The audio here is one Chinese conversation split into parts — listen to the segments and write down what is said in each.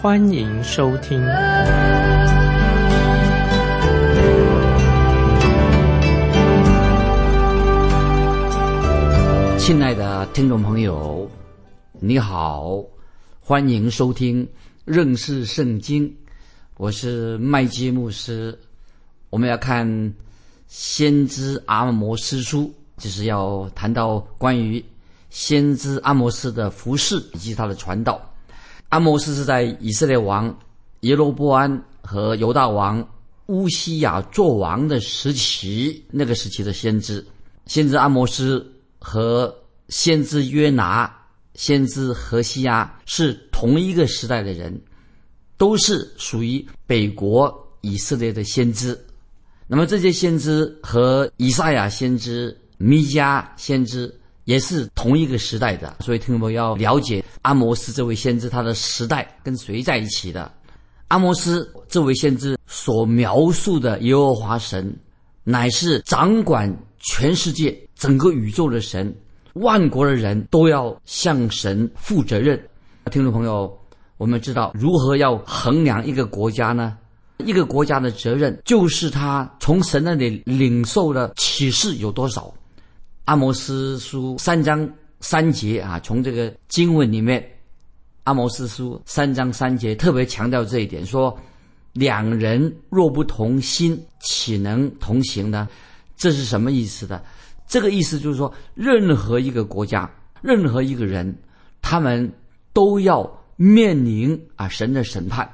欢迎收听。亲爱的听众朋友，你好，欢迎收听认识圣经。我是麦基牧师。我们要看先知阿摩斯书，就是要谈到关于先知阿摩斯的服饰以及他的传道。阿摩斯是在以色列王耶罗波安和犹大王乌西亚做王的时期，那个时期的先知。先知阿摩斯和先知约拿、先知何西阿是同一个时代的人，都是属于北国以色列的先知。那么这些先知和以赛亚先知、弥迦先知也是同一个时代的，所以听众朋友要了解阿摩斯这位先知他的时代跟谁在一起的。阿摩斯这位先知所描述的耶和华神，乃是掌管全世界、整个宇宙的神，万国的人都要向神负责任。听众朋友，我们知道如何要衡量一个国家呢？一个国家的责任就是他从神那里领受的启示有多少。阿摩斯书三章三节啊，从这个经文里面，阿摩斯书三章三节特别强调这一点，说两人若不同心，岂能同行呢？这是什么意思的？这个意思就是说，任何一个国家，任何一个人，他们都要面临啊神的审判，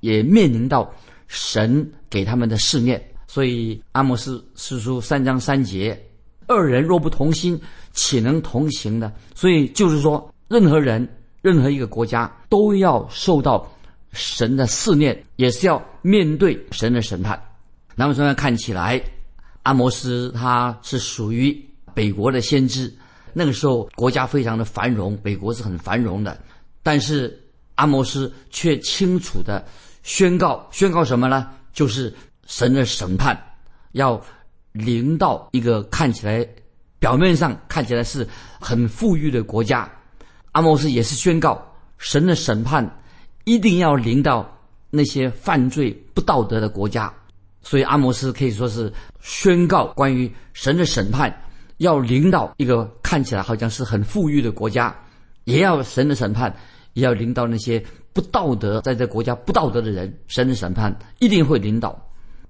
也面临到。神给他们的试炼，所以阿摩斯诗书三章三节，二人若不同心，岂能同行呢？所以就是说，任何人、任何一个国家都要受到神的试炼，也是要面对神的审判。那么现在看起来，阿摩斯他是属于北国的先知，那个时候国家非常的繁荣，北国是很繁荣的，但是阿摩斯却清楚的。宣告宣告什么呢？就是神的审判要临到一个看起来表面上看起来是很富裕的国家。阿摩斯也是宣告神的审判一定要临到那些犯罪不道德的国家。所以阿摩斯可以说是宣告关于神的审判要临到一个看起来好像是很富裕的国家，也要神的审判也要临到那些。不道德，在这国家不道德的人，神的审判一定会领导。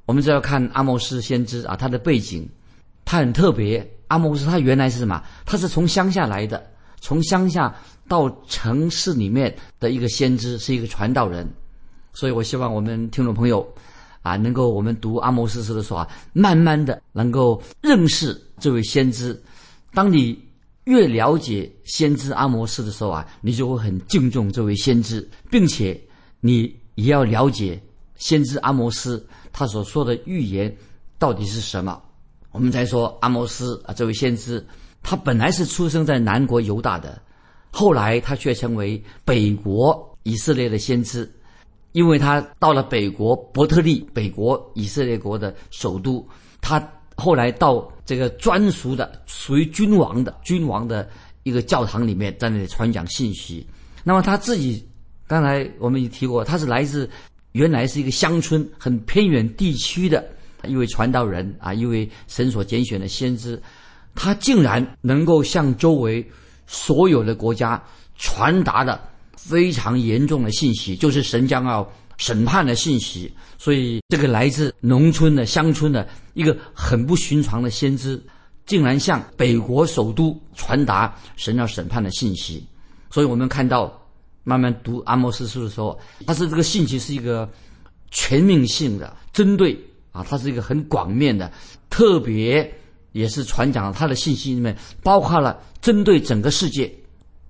我们只要看阿摩斯先知啊，他的背景，他很特别。阿摩斯他原来是什么？他是从乡下来的，从乡下到城市里面的一个先知，是一个传道人。所以我希望我们听众朋友啊，能够我们读阿摩斯书的时候啊，慢慢的能够认识这位先知。当你越了解先知阿摩斯的时候啊，你就会很敬重这位先知，并且你也要了解先知阿摩斯他所说的预言到底是什么。我们再说阿摩斯啊，这位先知，他本来是出生在南国犹大的，后来他却成为北国以色列的先知，因为他到了北国伯特利，北国以色列国的首都，他。后来到这个专属的、属于君王的、君王的一个教堂里面，在那里传讲信息。那么他自己，刚才我们也提过，他是来自原来是一个乡村、很偏远地区的一位传道人啊，一位神所拣选的先知。他竟然能够向周围所有的国家传达的非常严重的信息，就是神将要。审判的信息，所以这个来自农村的乡村的一个很不寻常的先知，竟然向北国首都传达神要审判的信息。所以我们看到，慢慢读阿摩斯书的时候，他是这个信息是一个全面性的，针对啊，它是一个很广面的，特别也是传讲他的信息里面包括了针对整个世界。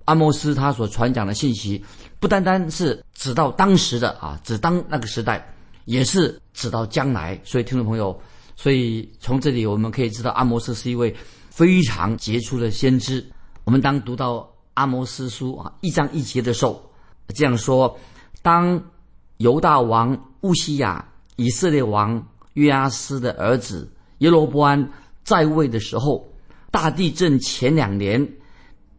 阿摩斯他所传讲的信息。不单单是指到当时的啊，指当那个时代，也是指到将来。所以听众朋友，所以从这里我们可以知道，阿摩斯是一位非常杰出的先知。我们当读到阿摩斯书啊一章一节的时候，这样说：当犹大王乌西亚、以色列王约阿斯的儿子耶罗波安在位的时候，大地震前两年，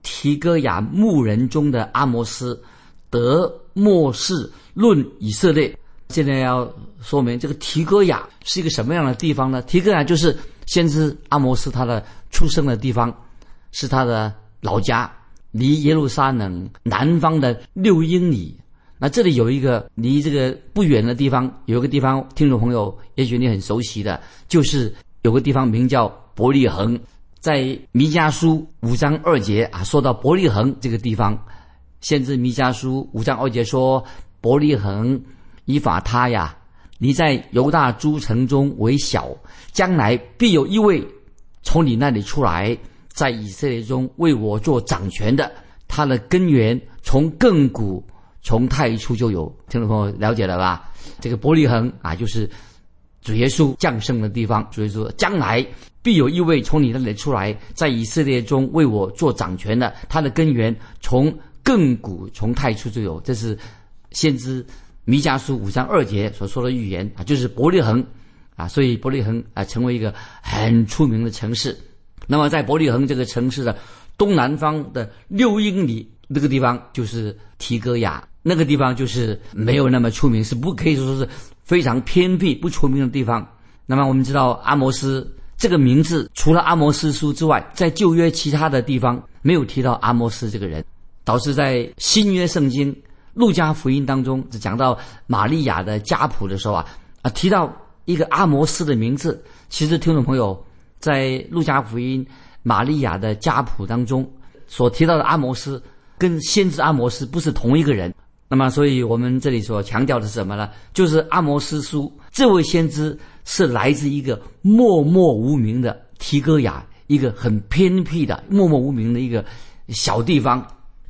提戈亚牧人中的阿摩斯得末世论以色列。现在要说明这个提戈亚是一个什么样的地方呢？提戈亚就是先知阿摩斯他的出生的地方，是他的老家，离耶路撒冷南方的六英里。那这里有一个离这个不远的地方，有一个地方，听众朋友也许你很熟悉的，就是有个地方名叫伯利恒。在弥迦书五章二节啊，说到伯利恒这个地方，先知弥迦书五章二节说：“伯利恒以法他呀，你在犹大诸城中为小，将来必有一位从你那里出来，在以色列中为我做掌权的。他的根源从亘古从太初就有。”听众朋友了解了吧？这个伯利恒啊，就是主耶稣降生的地方。主耶稣将来。必有一位从你那里出来，在以色列中为我做掌权的。他的根源从亘古从太初就有。这是先知弥迦书五章二节所说的预言啊，就是伯利恒啊，所以伯利恒啊成为一个很出名的城市。那么在伯利恒这个城市的东南方的六英里那个地方就是提戈亚，那个地方就是没有那么出名，是不可以说是非常偏僻不出名的地方。那么我们知道阿摩斯。这个名字除了阿摩斯书之外，在旧约其他的地方没有提到阿摩斯这个人，导致在新约圣经路加福音当中，只讲到玛利亚的家谱的时候啊啊提到一个阿摩斯的名字。其实听众朋友在路加福音玛利亚的家谱当中所提到的阿摩斯，跟先知阿摩斯不是同一个人。那么，所以我们这里所强调的是什么呢？就是阿摩斯书这位先知。是来自一个默默无名的提戈亚，一个很偏僻的默默无名的一个小地方。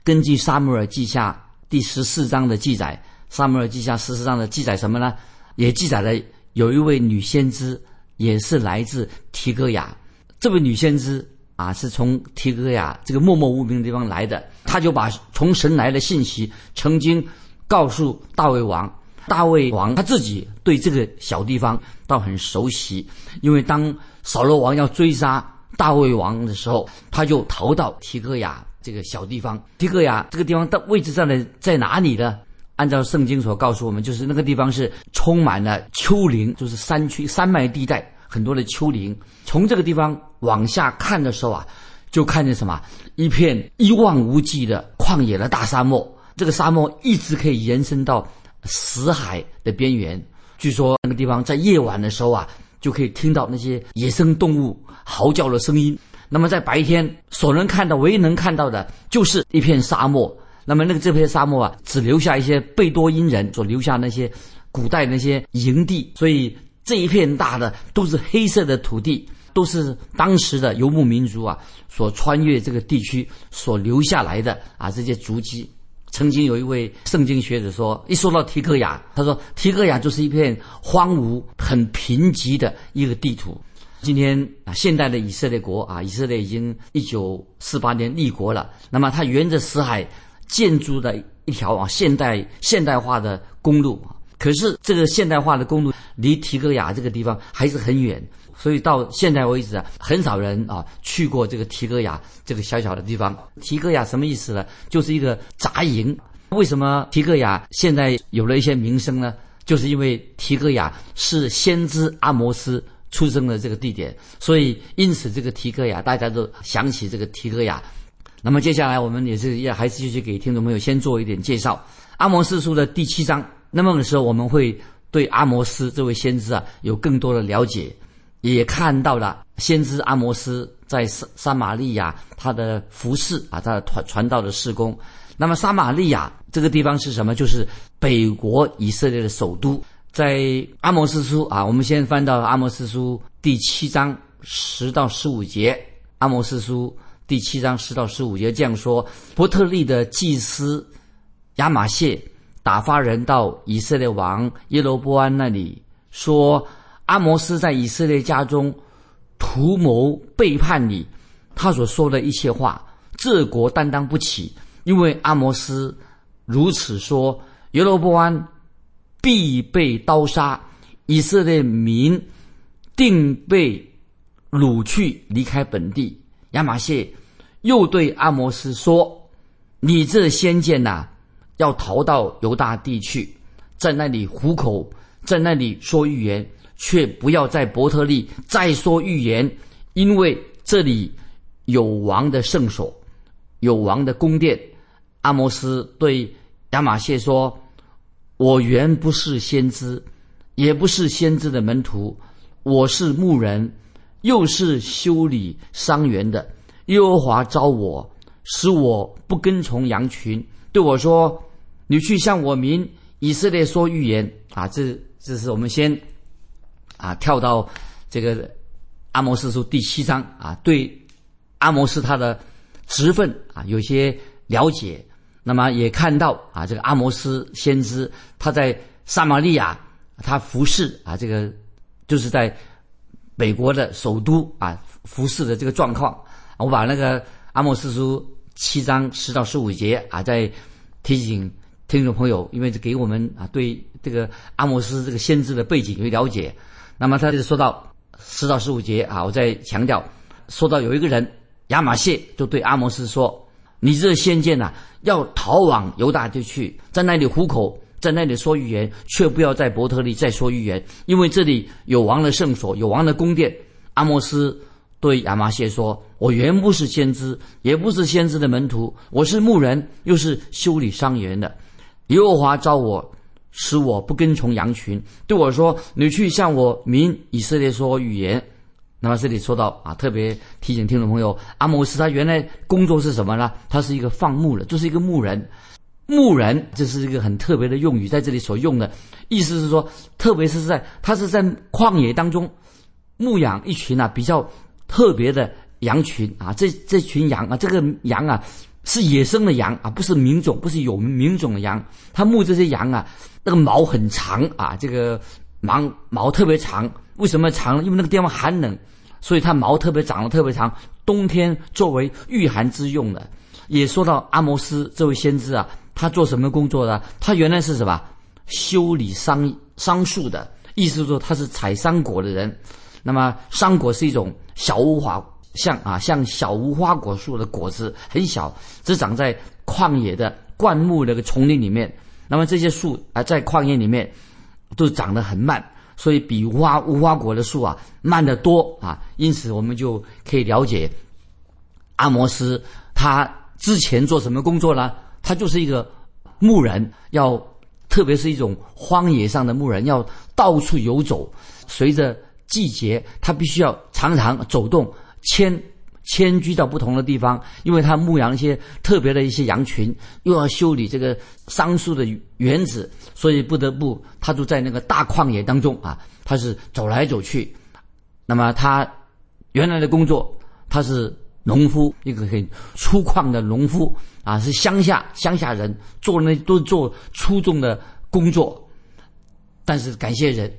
根据《撒母耳记下》第十四章的记载，《撒母耳记下》十四章的记载什么呢？也记载了有一位女先知，也是来自提戈亚。这位女先知啊，是从提戈亚这个默默无名的地方来的。她就把从神来的信息，曾经告诉大卫王。大卫王他自己对这个小地方倒很熟悉，因为当扫罗王要追杀大卫王的时候，他就逃到提戈亚这个小地方。提戈亚这个地方的位置在的在哪里呢？按照圣经所告诉我们，就是那个地方是充满了丘陵，就是山区山脉地带，很多的丘陵。从这个地方往下看的时候啊，就看见什么？一片一望无际的旷野的大沙漠。这个沙漠一直可以延伸到。死海的边缘，据说那个地方在夜晚的时候啊，就可以听到那些野生动物嚎叫的声音。那么在白天所能看到、唯一能看到的，就是一片沙漠。那么那个这片沙漠啊，只留下一些贝多因人所留下那些古代那些营地，所以这一片大的都是黑色的土地，都是当时的游牧民族啊所穿越这个地区所留下来的啊这些足迹。曾经有一位圣经学者说，一说到提克雅，他说提克雅就是一片荒芜、很贫瘠的一个地图。今天啊，现代的以色列国啊，以色列已经一九四八年立国了。那么，它沿着死海建筑的一条啊现代现代化的公路，可是这个现代化的公路离提戈雅这个地方还是很远。所以到现在为止啊，很少人啊去过这个提戈雅这个小小的地方。提戈雅什么意思呢？就是一个杂营。为什么提戈雅现在有了一些名声呢？就是因为提戈雅是先知阿摩斯出生的这个地点，所以因此这个提戈雅大家都想起这个提戈雅。那么接下来我们也是要还是继续给听众朋友先做一点介绍。阿摩斯书的第七章，那么的时候我们会对阿摩斯这位先知啊有更多的了解。也看到了先知阿摩斯在撒撒玛利亚他的服饰啊，他的传传道的事工。那么撒玛利亚这个地方是什么？就是北国以色列的首都。在阿摩斯书啊，我们先翻到阿摩斯书第七章十到十五节。阿摩斯书第七章十到十五节这样说：伯特利的祭司亚玛谢打发人到以色列王耶罗波安那里，说阿摩斯在以色列家中图谋背叛你，他所说的一切话，这国担当不起，因为阿摩斯如此说，耶罗波安必被刀杀，以色列民定被掳去离开本地。亚玛谢又对阿摩斯说：“你这先见呐、要逃到犹大地去，在那里糊口，在那里说预言，却不要在伯特利再说预言，因为这里有王的圣所，有王的宫殿。”阿摩斯对亚玛谢说：“我原不是先知，也不是先知的门徒，我是牧人，又是修理伤员的。耶和华招我，使我不跟从羊群，对我说：‘你去向我民以色列说预言。’啊，这这是我们先啊跳到这个阿摩斯书第七章啊，对阿摩斯他的职分啊有些了解。那么也看到啊，这个阿摩斯先知他在撒玛利亚他服侍啊，这个就是在美国的首都啊服侍的这个状况。我把那个阿摩斯书七章十到十五节啊，再提醒听众朋友，因为给我们啊对这个阿摩斯这个先知的背景有了解。那么他就说到十到十五节啊，我再强调，说到有一个人亚玛谢就对阿摩斯说：“你这先见呐、要逃往犹大地去，在那里糊口，在那里说预言，却不要在伯特利再说预言，因为这里有王的圣所，有王的宫殿。”阿摩斯对亚玛谢说：“我原不是先知，也不是先知的门徒，我是牧人，又是修理伤员的。耶和华召我，使我不跟从羊群，对我说：‘你去向我民以色列说预言。’那么这里说到啊，特别提醒听众朋友，阿摩斯他原来工作是什么呢？他是一个放牧的，就是一个牧人。牧人这是一个很特别的用语，在这里所用的意思是说，特别是在他是在旷野当中牧养一群啊比较特别的羊群啊，这这群羊啊，这个羊啊是野生的羊啊，不是民种，不是有民种的羊。他牧这些羊啊，那个毛很长啊，这个毛毛特别长。为什么长呢？因为那个地方寒冷，所以它毛特别长得特别长，冬天作为御寒之用的。也说到阿摩斯这位先知啊，他做什么工作的？他原来是什么？修理桑桑树的，意思说他是采桑果的人。那么桑果是一种小无花，像啊像小无花果树的果子很小，只长在旷野的灌木那个丛林里面。那么这些树啊在旷野里面都长得很慢。所以比无花无花果的树啊慢得多啊，因此我们就可以了解阿摩斯他之前做什么工作呢？他就是一个牧人，要特别是一种荒野上的牧人，要到处游走，随着季节，他必须要常常走动，迁迁居到不同的地方，因为他牧养一些特别的一些羊群，又要修理这个桑树的园子，所以不得不他就在那个大旷野当中啊，他是走来走去。那么他原来的工作，他是农夫，一个很粗犷的农夫啊，是乡下乡下人，做那都做粗重的工作。但是感谢人，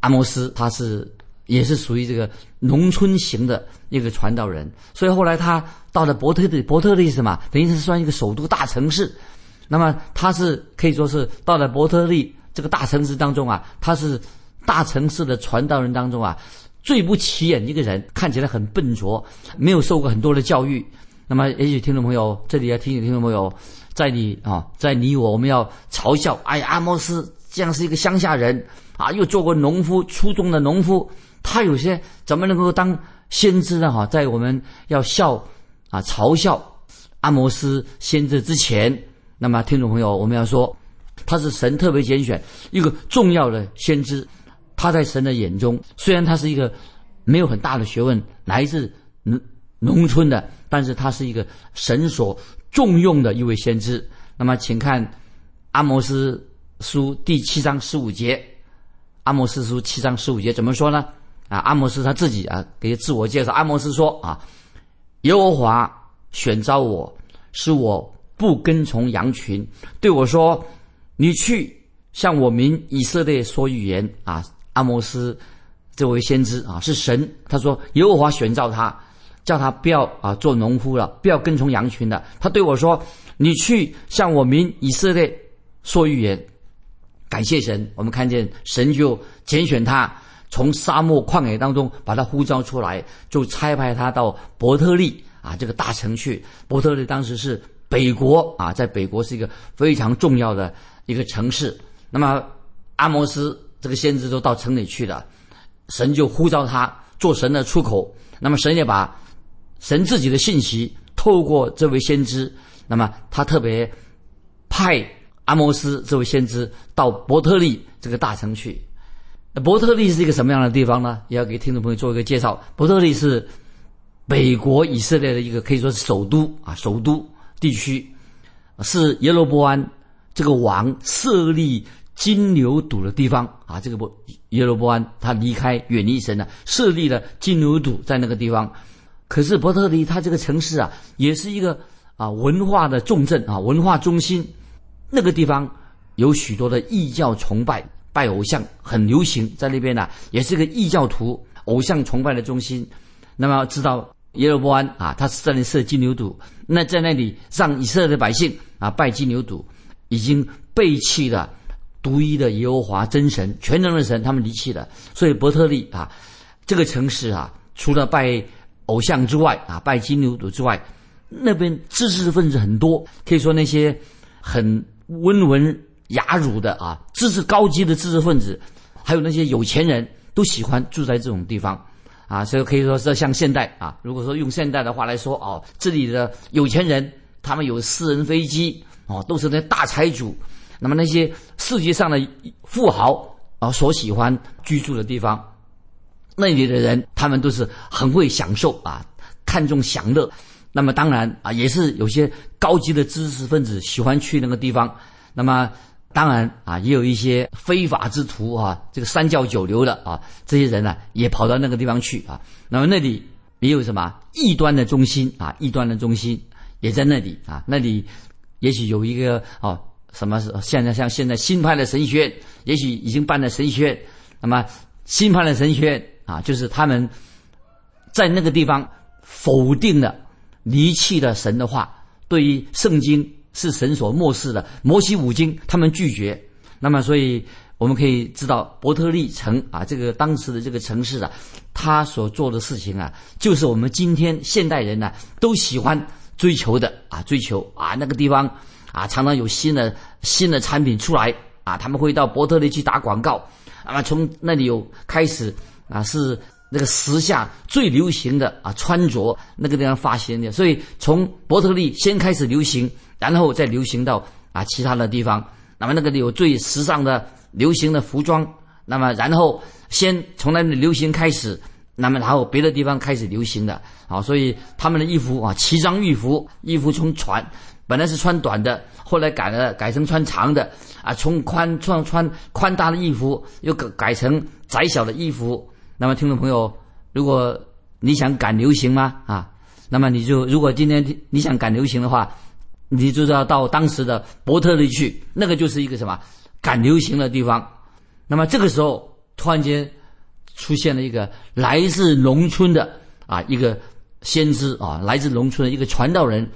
阿摩斯他是。也是属于这个农村型的一个传道人，所以后来他到了伯特利，伯特利是什么？等于是算一个首都大城市。那么他是可以说是到了伯特利这个大城市当中啊，他是大城市的传道人当中啊最不起眼一个人，看起来很笨拙，没有受过很多的教育。那么也许听众朋友这里要提醒听众朋友，在你啊，在你我我们要嘲笑，哎呀，阿摩斯这样是一个乡下人啊，又做过农夫，初中的农夫。他有些怎么能够当先知呢？哈，在我们要笑啊嘲笑阿摩斯先知之前，那么听众朋友，我们要说他是神特别拣选一个重要的先知。他在神的眼中，虽然他是一个没有很大的学问，来自农农村的，但是他是一个神所重用的一位先知。那么，请看阿摩斯书第七章十五节。阿摩斯书七章十五节怎么说呢？啊，阿摩斯他自己啊，给自我介绍。阿摩斯说：“啊，耶和华选召我，使我不跟从羊群，对我说：你去向我民以色列说预言啊。”阿摩斯这位先知啊，是神，他说耶和华选召他，叫他不要啊做农夫了，不要跟从羊群了。他对我说：“你去向我民以色列说预言。”感谢神，我们看见神就拣选他，从沙漠旷野当中把他呼召出来，就差派他到伯特利啊这个大城去。伯特利当时是北国啊，在北国是一个非常重要的一个城市。那么阿摩斯。这个先知都到城里去了，神就呼召他做神的出口。那么神也把神自己的信息透过这位先知，那么他特别派阿摩斯这位先知到伯特利这个大城去。伯特利是一个什么样的地方呢？也要给听众朋友做一个介绍。伯特利是北国以色列的一个可以说是首都啊，首都地区是耶罗波安这个王设立。金牛犊的地方啊，这个不耶罗波安他离开远离神了，设立了金牛犊在那个地方。可是伯特利他这个城市啊，也是一个啊文化的重镇啊，文化中心。那个地方有许多的异教崇拜，拜偶像很流行，在那边呢，也是个异教徒偶像崇拜的中心。那么知道耶罗波安啊，他是在那设金牛犊，那在那里让以色列的百姓啊拜金牛犊，已经背弃了。独一的耶和华真神，全能的神，他们离弃了。所以伯特利啊，这个城市啊，除了拜偶像之外啊，拜金牛犊之外，那边知识分子很多，可以说那些很温文雅儒的啊，知识高级的知识分子，还有那些有钱人都喜欢住在这种地方啊。所以可以说是像现代啊，如果说用现代的话来说哦，这里的有钱人他们有私人飞机哦，都是那大财主。那么那些世界上的富豪啊，所喜欢居住的地方，那里的人他们都是很会享受啊，看重享乐。那么当然啊，也是有些高级的知识分子喜欢去那个地方。那么当然啊，也有一些非法之徒啊，这个三教九流的啊，这些人呢也跑到那个地方去啊。那么那里也有什么异端的中心啊，异端的中心也在那里啊，那里也许有一个哦。什么是现在像现在新派的神学院，也许已经办了神学院。那么新派的神学院啊，就是他们在那个地方否定了、离弃了神的话，对于圣经是神所漠视的摩西五经，他们拒绝。那么，所以我们可以知道伯特利城啊，这个当时的这个城市啊，他所做的事情啊，就是我们今天现代人呢都喜欢追求的啊，追求啊那个地方。啊，常常有新的新的产品出来啊，他们会到伯特利去打广告，啊，从那里有开始啊，是那个时下最流行的啊穿着那个地方发行的，所以从伯特利先开始流行，然后再流行到啊其他的地方。那么那个有最时尚的流行的服装，那么然后先从那里流行开始，那么然后别的地方开始流行的啊，所以他们的衣服啊奇装异服，衣服从穿。本来是穿短的，后来改了，改成穿长的，啊，从宽穿穿宽大的衣服，又改改成窄小的衣服。那么，听众朋友，如果你想赶流行吗？啊，那么你就如果今天你想赶流行的话，你就要到当时的伯特利去，那个就是一个什么赶流行的地方。那么这个时候，突然间出现了一个来自农村的啊一个先知啊，来自农村的一个传道人。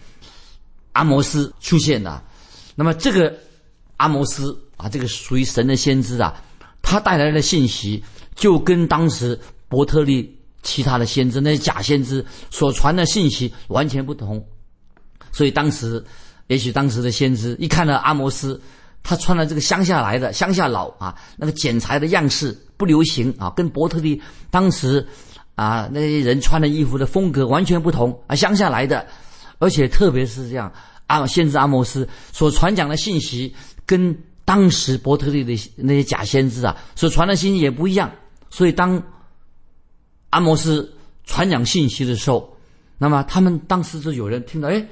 阿摩斯出现了，那么这个阿摩斯啊，这个属于神的先知啊，他带来的信息就跟当时伯特利其他的先知那些假先知所传的信息完全不同，所以当时也许当时的先知一看到阿摩斯，他穿了这个乡下来的乡下佬啊，那个剪裁的样式不流行啊，跟伯特利当时啊那些人穿的衣服的风格完全不同啊，乡下来的。而且特别是这样，阿先知阿摩斯所传讲的信息，跟当时伯特利的那些假先知啊所传的信息也不一样。所以当阿摩斯传讲信息的时候，那么他们当时就有人听到，哎，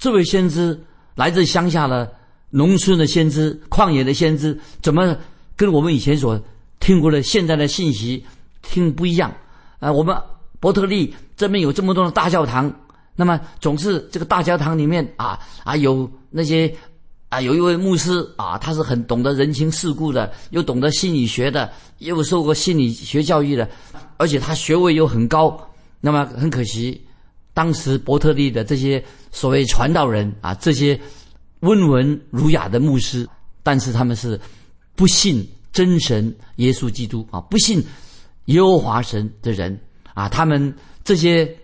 这位先知来自乡下的农村的先知，旷野的先知，怎么跟我们以前所听过的现在的信息听不一样？啊，我们伯特利这边有这么多的大教堂。那么总是这个大教堂里面啊啊有那些啊，有一位牧师啊，他是很懂得人情世故的，又懂得心理学的，又受过心理学教育的，而且他学位又很高。那么很可惜，当时伯特利的这些所谓传道人啊，这些温文儒雅的牧师，但是他们是不信真神耶稣基督啊，不信耶和华神的人啊，他们这些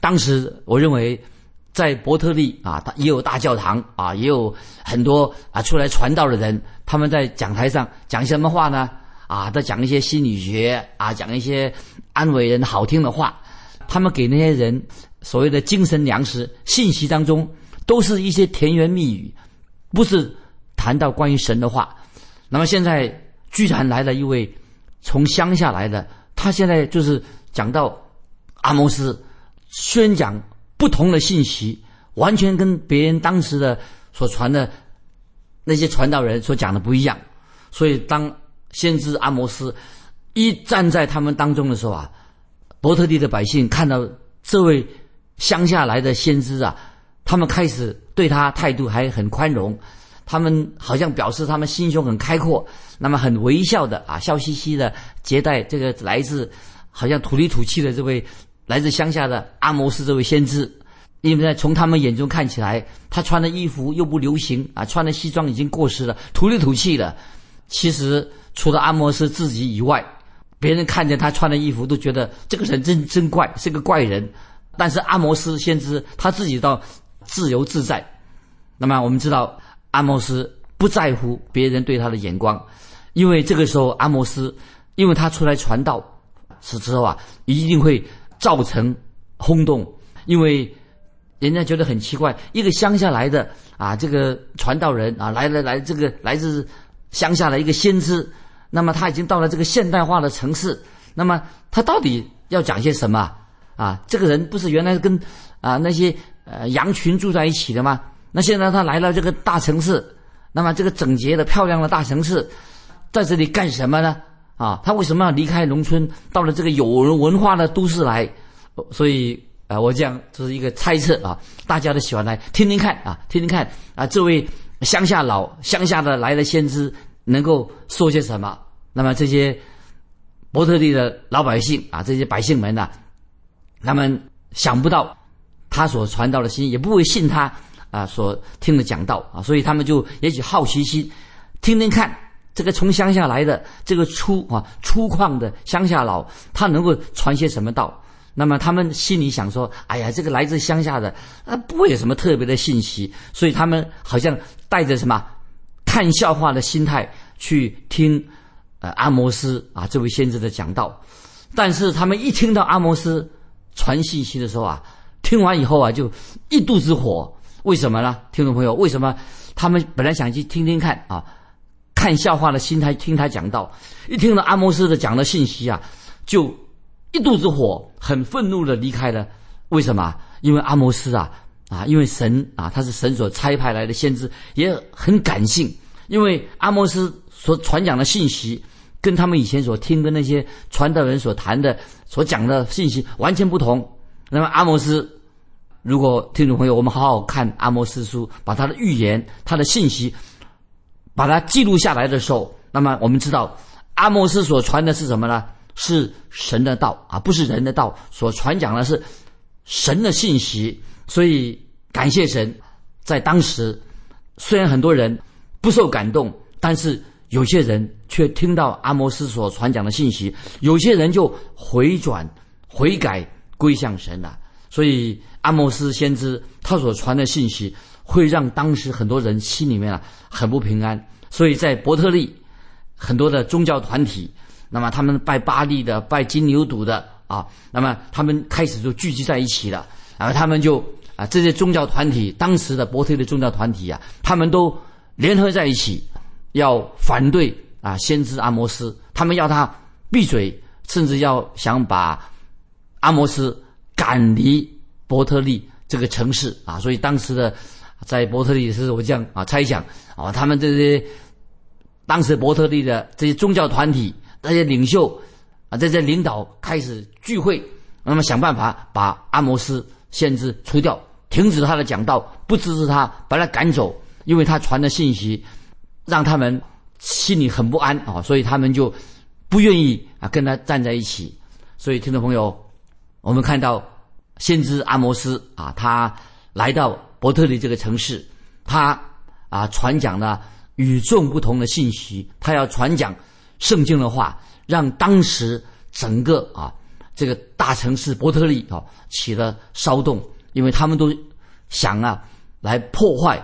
当时我认为。在伯特利啊，他也有大教堂啊，也有很多啊出来传道的人。他们在讲台上讲什么话呢？啊，在讲一些心理学啊，讲一些安慰人好听的话。他们给那些人所谓的精神粮食信息当中，都是一些甜言蜜语，不是谈到关于神的话。那么现在居然来了一位从乡下来的，他现在就是讲到阿摩斯宣讲。不同的信息，完全跟别人当时的所传的那些传道人所讲的不一样。所以，当先知阿摩斯一站在他们当中的时候啊，伯特利的百姓看到这位乡下来的先知啊，他们开始对他态度还很宽容，他们好像表示他们心胸很开阔，那么很微笑的啊，笑嘻嘻的接待这个来自好像土里土气的这位。来自乡下的阿摩斯这位先知，因为在从他们眼中看起来，他穿的衣服又不流行啊，穿的西装已经过时了，土里土气的。其实除了阿摩斯自己以外，别人看见他穿的衣服都觉得这个人真真怪，是个怪人。但是阿摩斯先知他自己倒自由自在。那么我们知道，阿摩斯不在乎别人对他的眼光，因为这个时候阿摩斯，因为他出来传道，是之后啊，一定会。造成轰动，因为人家觉得很奇怪，一个乡下来的啊，这个传道人啊，来来来，这个来自乡下的一个先知，那么他已经到了这个现代化的城市，那么他到底要讲些什么啊？这个人不是原来跟啊那些呃羊群住在一起的吗？那现在他来了这个大城市，那么这个整洁的漂亮的大城市，在这里干什么呢？啊，他为什么要离开农村，到了这个有文化的都市来？所以啊，我这样就是一个猜测啊，大家都喜欢来听听看啊，听听看啊，这位乡下老乡下的来的先知能够说些什么？那么这些伯特利的老百姓啊，这些百姓们呢，他们想不到他所传道的心，也不会信他啊所听的讲道啊，所以他们就也许好奇心听听看。这个从乡下来的这个粗啊粗犷的乡下佬，他能够传些什么道？那么他们心里想说：“哎呀，这个来自乡下的，啊，不会有什么特别的信息。”所以他们好像带着什么看笑话的心态去听呃阿摩斯啊这位先知的讲道。但是他们一听到阿摩斯传信息的时候啊，听完以后啊就一肚子火。为什么呢？听众朋友，为什么他们本来想去听听看啊？看笑话的心态听他讲道，一听到阿摩斯的讲的信息啊，就一肚子火，很愤怒的离开了。为什么？因为阿摩斯啊啊，因为神啊，他是神所差派来的先知，也很感性。因为阿摩斯所传讲的信息，跟他们以前所听的那些传道人所谈的、所讲的信息完全不同。那么阿摩斯，如果听众朋友，我们好好看阿摩斯书，把他的预言、他的信息。把它记录下来的时候，那么我们知道，阿莫斯所传的是什么呢？是神的道啊，不是人的道。所传讲的是神的信息，所以感谢神，在当时，虽然很多人不受感动，但是有些人却听到阿摩斯所传讲的信息，有些人就回转、悔改、归向神了。所以阿摩斯先知他所传的信息。会让当时很多人心里面啊很不平安，所以在伯特利，很多的宗教团体，那么他们拜巴利的、拜金牛犊的啊，那么他们开始就聚集在一起了，然后他们就啊这些宗教团体，当时的伯特利宗教团体啊，他们都联合在一起，要反对啊先知阿摩斯，他们要他闭嘴，甚至要想把阿摩斯赶离伯特利这个城市啊，所以当时的。在伯特利是我这样啊猜想啊，他们这些当时伯特利的这些宗教团体、这些领袖啊，这些领导开始聚会，那么想办法把阿摩斯先知除掉，停止他的讲道，不支持他，把他赶走。因为他传的信息让他们心里很不安啊，所以他们就不愿意啊跟他站在一起。所以，听众朋友，我们看到先知阿摩斯啊，他来到伯特利这个城市，他啊传讲了与众不同的信息，他要传讲圣经的话，让当时整个啊这个大城市伯特利啊起了骚动，因为他们都想啊来破坏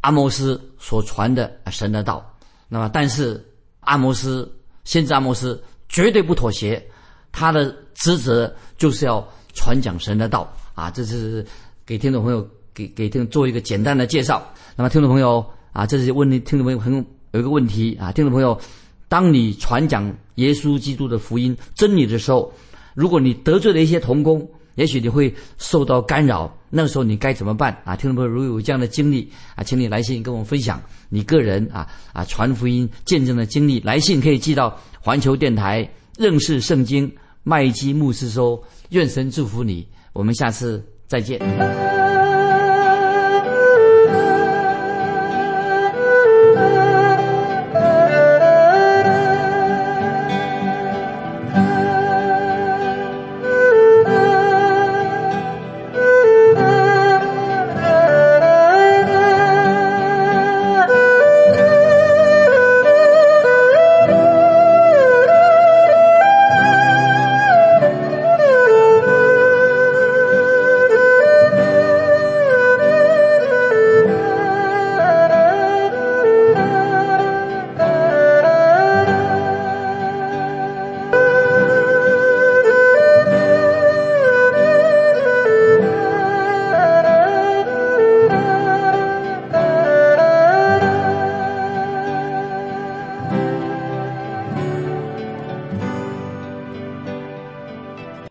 阿摩斯所传的神的道。那么，但是阿摩斯先知阿摩斯绝对不妥协。他的职责就是要传讲神的道啊！这是给听众朋友给给听做一个简单的介绍。那么听众朋友啊，这是问题，听众朋友很有一个问题啊，听众朋友，当你传讲耶稣基督的福音真理的时候，如果你得罪了一些童工，也许你会受到干扰，那个时候你该怎么办啊？听众朋友，如果有这样的经历啊，请你来信跟我们分享你个人啊啊传福音见证的经历。来信可以寄到环球电台。认识圣经，麦基牧师说：“愿神祝福你，我们下次再见。”